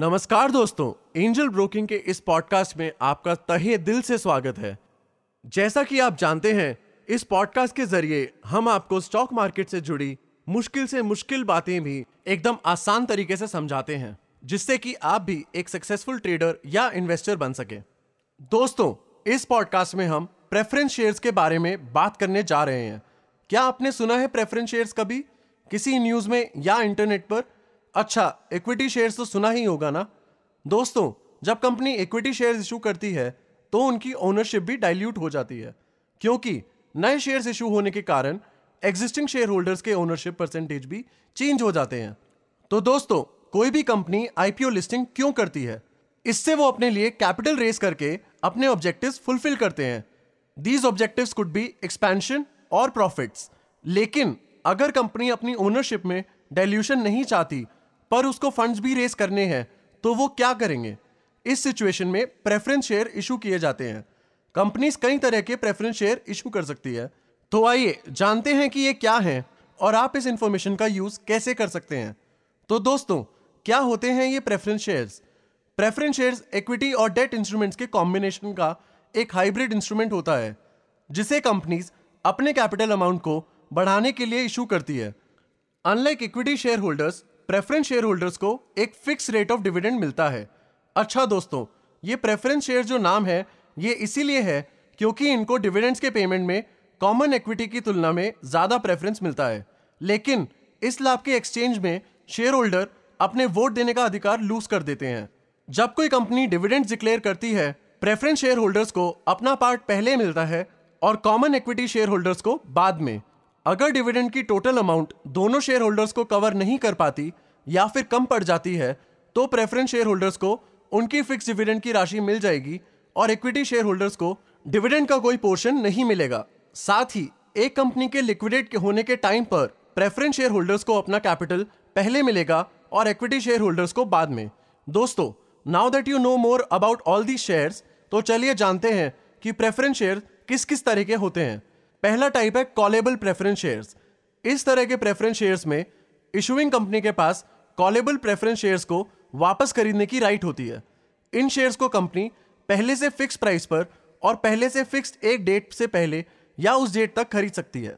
नमस्कार दोस्तों angel broking के इस पॉडकास्ट में आपका तहे दिल से स्वागत है। जैसा कि आप जानते हैं, इस पॉडकास्ट के ज़रिए हम आपको स्टॉक मार्केट से जुड़ी मुश्किल से मुश्किल बातें भी एकदम आसान तरीके से समझाते हैं, जिससे कि आप भी एक सक्सेसफुल ट्रेडर या इन्वेस्टर बन सके। दोस्तों, इस पॉडकास्ट में हम प्रेफरेंस शेयर्स के बारे में बात करने जा रहे हैं। क्या आपने सुना है प्रेफरेंस शेयर्स कभी? किसी न्यूज़ में या इंटरनेट पर अच्छा इक्विटी शेयर्स तो सुना ही होगा ना? दोस्तों, जब कंपनी इक्विटी शेयर्स इशू करती है तो उनकी ओनरशिप भी डाइल्यूट हो जाती है। क्योंकि नए शेयर्स इशू होने के कारण एग्जिस्टिंग शेयर होल्डर्स के ओनरशिप परसेंटेज भी चेंज हो जाते हैं। तो दोस्तों, कोई भी कंपनी आईपीओ लिस्टिंग क्यों करती है? इससे वो अपने लिए कैपिटल रेस करके अपने ऑब्जेक्टिव्स फुलफिल करते हैं। These objectives could be expansion और प्रॉफिट्स लेकिन अगर कंपनी अपनी ओनरशिप में डाइल्यूशन नहीं चाहती पर उसको फंड्स भी रेस करने हैं तो वो क्या करेंगे? इस सिचुएशन में प्रेफरेंस शेयर इशू किए जाते हैं। कंपनीज़ कई तरह के प्रेफरेंस शेयर इशू कर सकती है। तो आइए, जानते हैं कि ये क्या है और आप इस इंफॉर्मेशन का यूज़ कैसे कर सकते हैं। तो दोस्तों, क्या होते हैं ये preference shares preference shares equity और डेट इंस्ट्रूमेंट्स के कॉम्बिनेशन का एक हाइब्रिड इंस्ट्रूमेंट होता है, जिसे कंपनीज़ अपने कैपिटल अमाउंट को बढ़ाने के लिए इशू करती है। Unlike equity shareholders preference shareholders को एक फिक्स रेट ऑफ़ डिविडेंड मिलता है। अच्छा दोस्तों, ये प्रेफरेंस शेयर जो नाम है, ये इसीलिए है क्योंकि इनको डिविडेंड्स के पेमेंट में कॉमन इक्विटी की तुलना में ज़्यादा प्रेफरेंस मिलता है। लेकिन इस लाभ के एक्सचेंज में शेयर होल्डर अपने वोट देने का अधिकार लूज कर देते हैं। जब कोई कंपनी डिविडेंड डिक्लेयर करती है प्रेफरेंस शेयर होल्डर्स को अपना पार्ट पहले मिलता है और कॉमन इक्विटी शेयर होल्डर्स को बाद में। अगर डिविडेंड की टोटल अमाउंट दोनों शेयर होल्डर्स को कवर नहीं कर पाती, या फिर कम पड़ जाती है तो प्रेफरेंस शेयर होल्डर्स को उनकी फिक्स डिविडेंड की राशि मिल जाएगी और इक्विटी शेयर होल्डर्स को डिविडेंड का कोई पोर्शन नहीं मिलेगा। साथ ही, एक कंपनी के लिक्विडेट होने के टाइम पर प्रेफरेंस शेयर होल्डर्स को अपना कैपिटल पहले मिलेगा और इक्विटी शेयर होल्डर्स को बाद में। दोस्तों now that you know more about all the shares तो चलिए जानते हैं कि प्रेफरेंस शेयर किस किस तरह के होते हैं। पहला टाइप है कॉलेबल प्रेफरेंस शेयर्स इस तरह के प्रेफरेंस शेयर्स में इशुइंग कंपनी के पास कॉलेबल प्रेफरेंस शेयर्स को वापस खरीदने की राइट होती है। इन शेयर्स को कंपनी पहले से फिक्स प्राइस पर और पहले से फिक्स्ड एक डेट से पहले या उस डेट तक खरीद सकती है।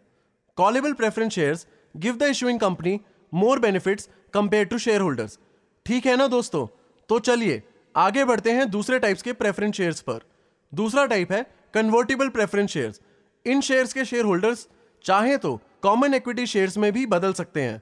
Callable preference shares give the issuing company more benefits compare to shareholders ठीक है ना दोस्तों? तो चलिए, आगे बढ़ते हैं दूसरे टाइप्स के प्रेफरेंस शेयर्स पर। दूसरा टाइप है कन्वर्टेबल प्रेफरेंस शेयर्स इन शेयर्स के शेयर होल्डर्स चाहे तो कॉमन इक्विटी शेयर्स में भी बदल सकते हैं।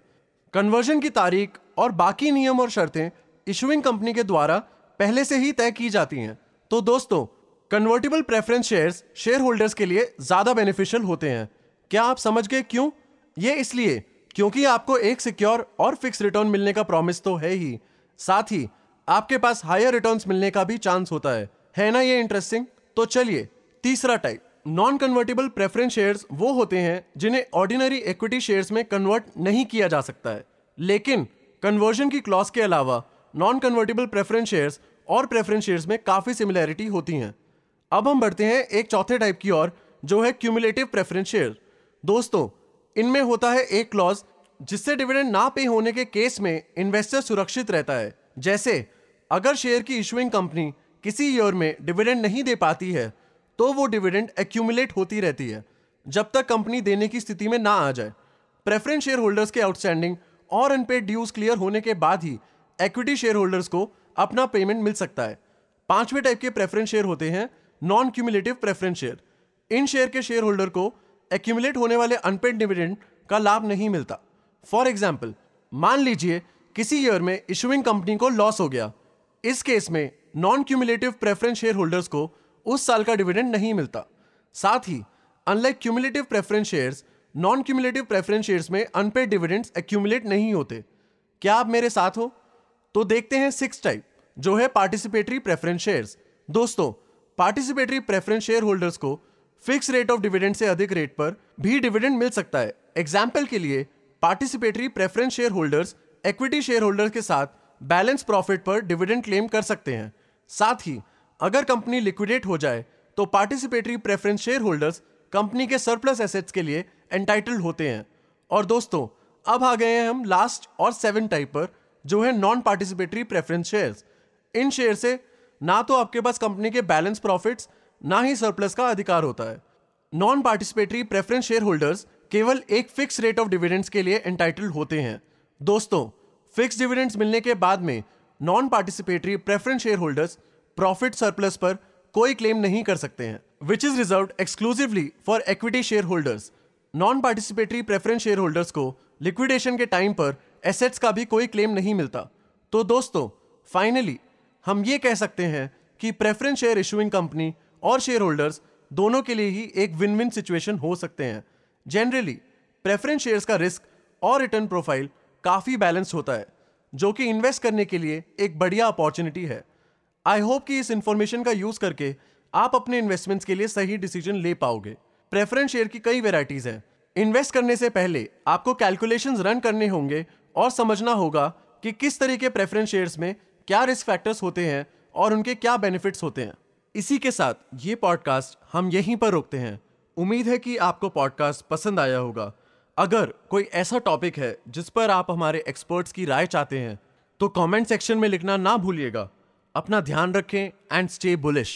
कन्वर्जन की तारीख और बाकी नियम और शर्तें इशुइंग कंपनी के द्वारा पहले से ही तय की जाती हैं। तो दोस्तों convertible preference shares share holders के लिए ज़्यादा बेनिफिशियल होते हैं। क्या आप समझ गए क्यों? ये इसलिए क्योंकि आपको एक सिक्योर और फिक्स रिटर्न मिलने का प्रॉमिस तो है ही। साथ ही, आपके पास हायर रिटर्न्स मिलने का भी चांस होता है। है ना ये इंटरेस्टिंग तो चलिए, तीसरा type non convertible preference shares वो होते हैं जिन्हें ऑर्डिनरी इक्विटी शेयर्स में कन्वर्ट नहीं किया जा सकता है। लेकिन कन्वर्जन की क्लॉज के अलावा नॉन कन्वर्टेबल प्रेफरेंस शेयर्स और प्रेफरेंस शेयर्स में काफ़ी सिमिलैरिटी होती हैं। अब हम बढ़ते हैं एक चौथे टाइप की ओर, जो है क्यूमुलेटिव प्रेफरेंस शेयर दोस्तों, इनमें होता है एक क्लॉज जिससे डिविडेंड ना पे होने के केस में इन्वेस्टर सुरक्षित रहता है। जैसे, अगर शेयर की इशुइंग कंपनी किसी ईयर में डिविडेंड नहीं दे पाती है तो वो डिविडेंड एक्यूमुलेट होती रहती है, जब तक कंपनी देने की स्थिति में ना आ जाए। प्रेफरेंस शेयर होल्डर्स के आउटस्टैंडिंग और अनपेड ड्यूज क्लियर होने के बाद ही एक्विटी शेयर होल्डर्स को अपना पेमेंट मिल सकता है। पाँचवें टाइप के प्रेफरेंस शेयर होते हैं नॉन क्यूमुलेटिव प्रेफरेंस शेयर इन शेयर के शेयर होल्डर को एक्यूमुलेट होने वाले अनपेड डिविडेंड का लाभ नहीं मिलता। फॉर एग्ज़ाम्पल मान लीजिए किसी ईयर में इशुइंग कंपनी को लॉस हो गया। इस केस में non cumulative preference share holders को उस साल का डिविडेंड नहीं मिलता। साथ ही unlike cumulative preference shares non cumulative preference shares में अनपेड डिविडेंड्स एक्यूमुलेट नहीं होते। क्या आप मेरे साथ हो? तो देखते हैं सिक्स टाइप जो है पार्टिसिपेटरी प्रेफरेंस शेयर्स दोस्तों पार्टिसिपेटरी प्रेफरेंस शेयर होल्डर्स को फिक्स रेट ऑफ़ डिविडेंड से अधिक रेट पर भी डिविडेंड मिल सकता है। एग्ज़ाम्पल के लिए participatory preference shareholders equity shareholders के साथ बैलेंस प्रॉफिट पर डिविडेंड क्लेम कर सकते हैं। साथ ही अगर कंपनी लिक्विडेट हो जाए तो participatory preference share holders company के सरप्लस एसेट्स के लिए एंटाइटल्ड होते हैं। और दोस्तों, अब आ गए हैं हम लास्ट और सेवन टाइप पर, जो है नॉन पार्टिसिपेटरी प्रेफरेंस शेयर्स इन शेयर से ना तो आपके पास कंपनी के बैलेंस प्रॉफिट्स ना ही सरप्लस का अधिकार होता है। Non participatory preference share holders केवल एक फिक्स रेट ऑफ़ डिविडेंड्स के लिए एंटाइटल्ड होते हैं। दोस्तों फिक्स डिविडेंड्स मिलने के बाद में non participatory preference share holders profit surplus पर कोई क्लेम नहीं कर सकते हैं which is reserve exclusively for equity share holders non participatory preference share holders को लिक्विडेशन के टाइम पर एसेट्स का भी कोई क्लेम नहीं मिलता। तो दोस्तों फाइनली हम ये कह सकते हैं कि प्रेफरेंस शेयर इशूइंग कंपनी और शेयर होल्डर्स दोनों के लिए ही एक विन विन सिचुएशन हो सकते हैं। जनरली प्रेफरेंस शेयर्स का रिस्क और रिटर्न प्रोफ़ाइल काफ़ी बैलेंस होता है, जो कि इन्वेस्ट करने के लिए एक बढ़िया अपॉर्चुनिटी है। आई होप कि इस इंफॉर्मेशन का यूज़ करके आप अपने इन्वेस्टमेंट्स के लिए सही डिसीज़न ले पाओगे। प्रेफरेंस शेयर की कई वेराइटीज हैं। इन्वेस्ट करने से पहले आपको कैलकुलेशंस रन करने होंगे और समझना होगा कि किस तरह के प्रेफरेंस शेयर्स में क्या रिस्क फैक्टर्स होते हैं और उनके क्या बेनिफिट्स होते हैं। इसी के साथ ये पॉडकास्ट हम यहीं पर रोकते हैं। उम्मीद है कि आपको पॉडकास्ट पसंद आया होगा। अगर कोई ऐसा टॉपिक है जिस पर आप हमारे एक्सपर्ट्स की राय चाहते हैं तो कमेंट सेक्शन में लिखना ना भूलिएगा। अपना ध्यान रखें एंड स्टे बुलिश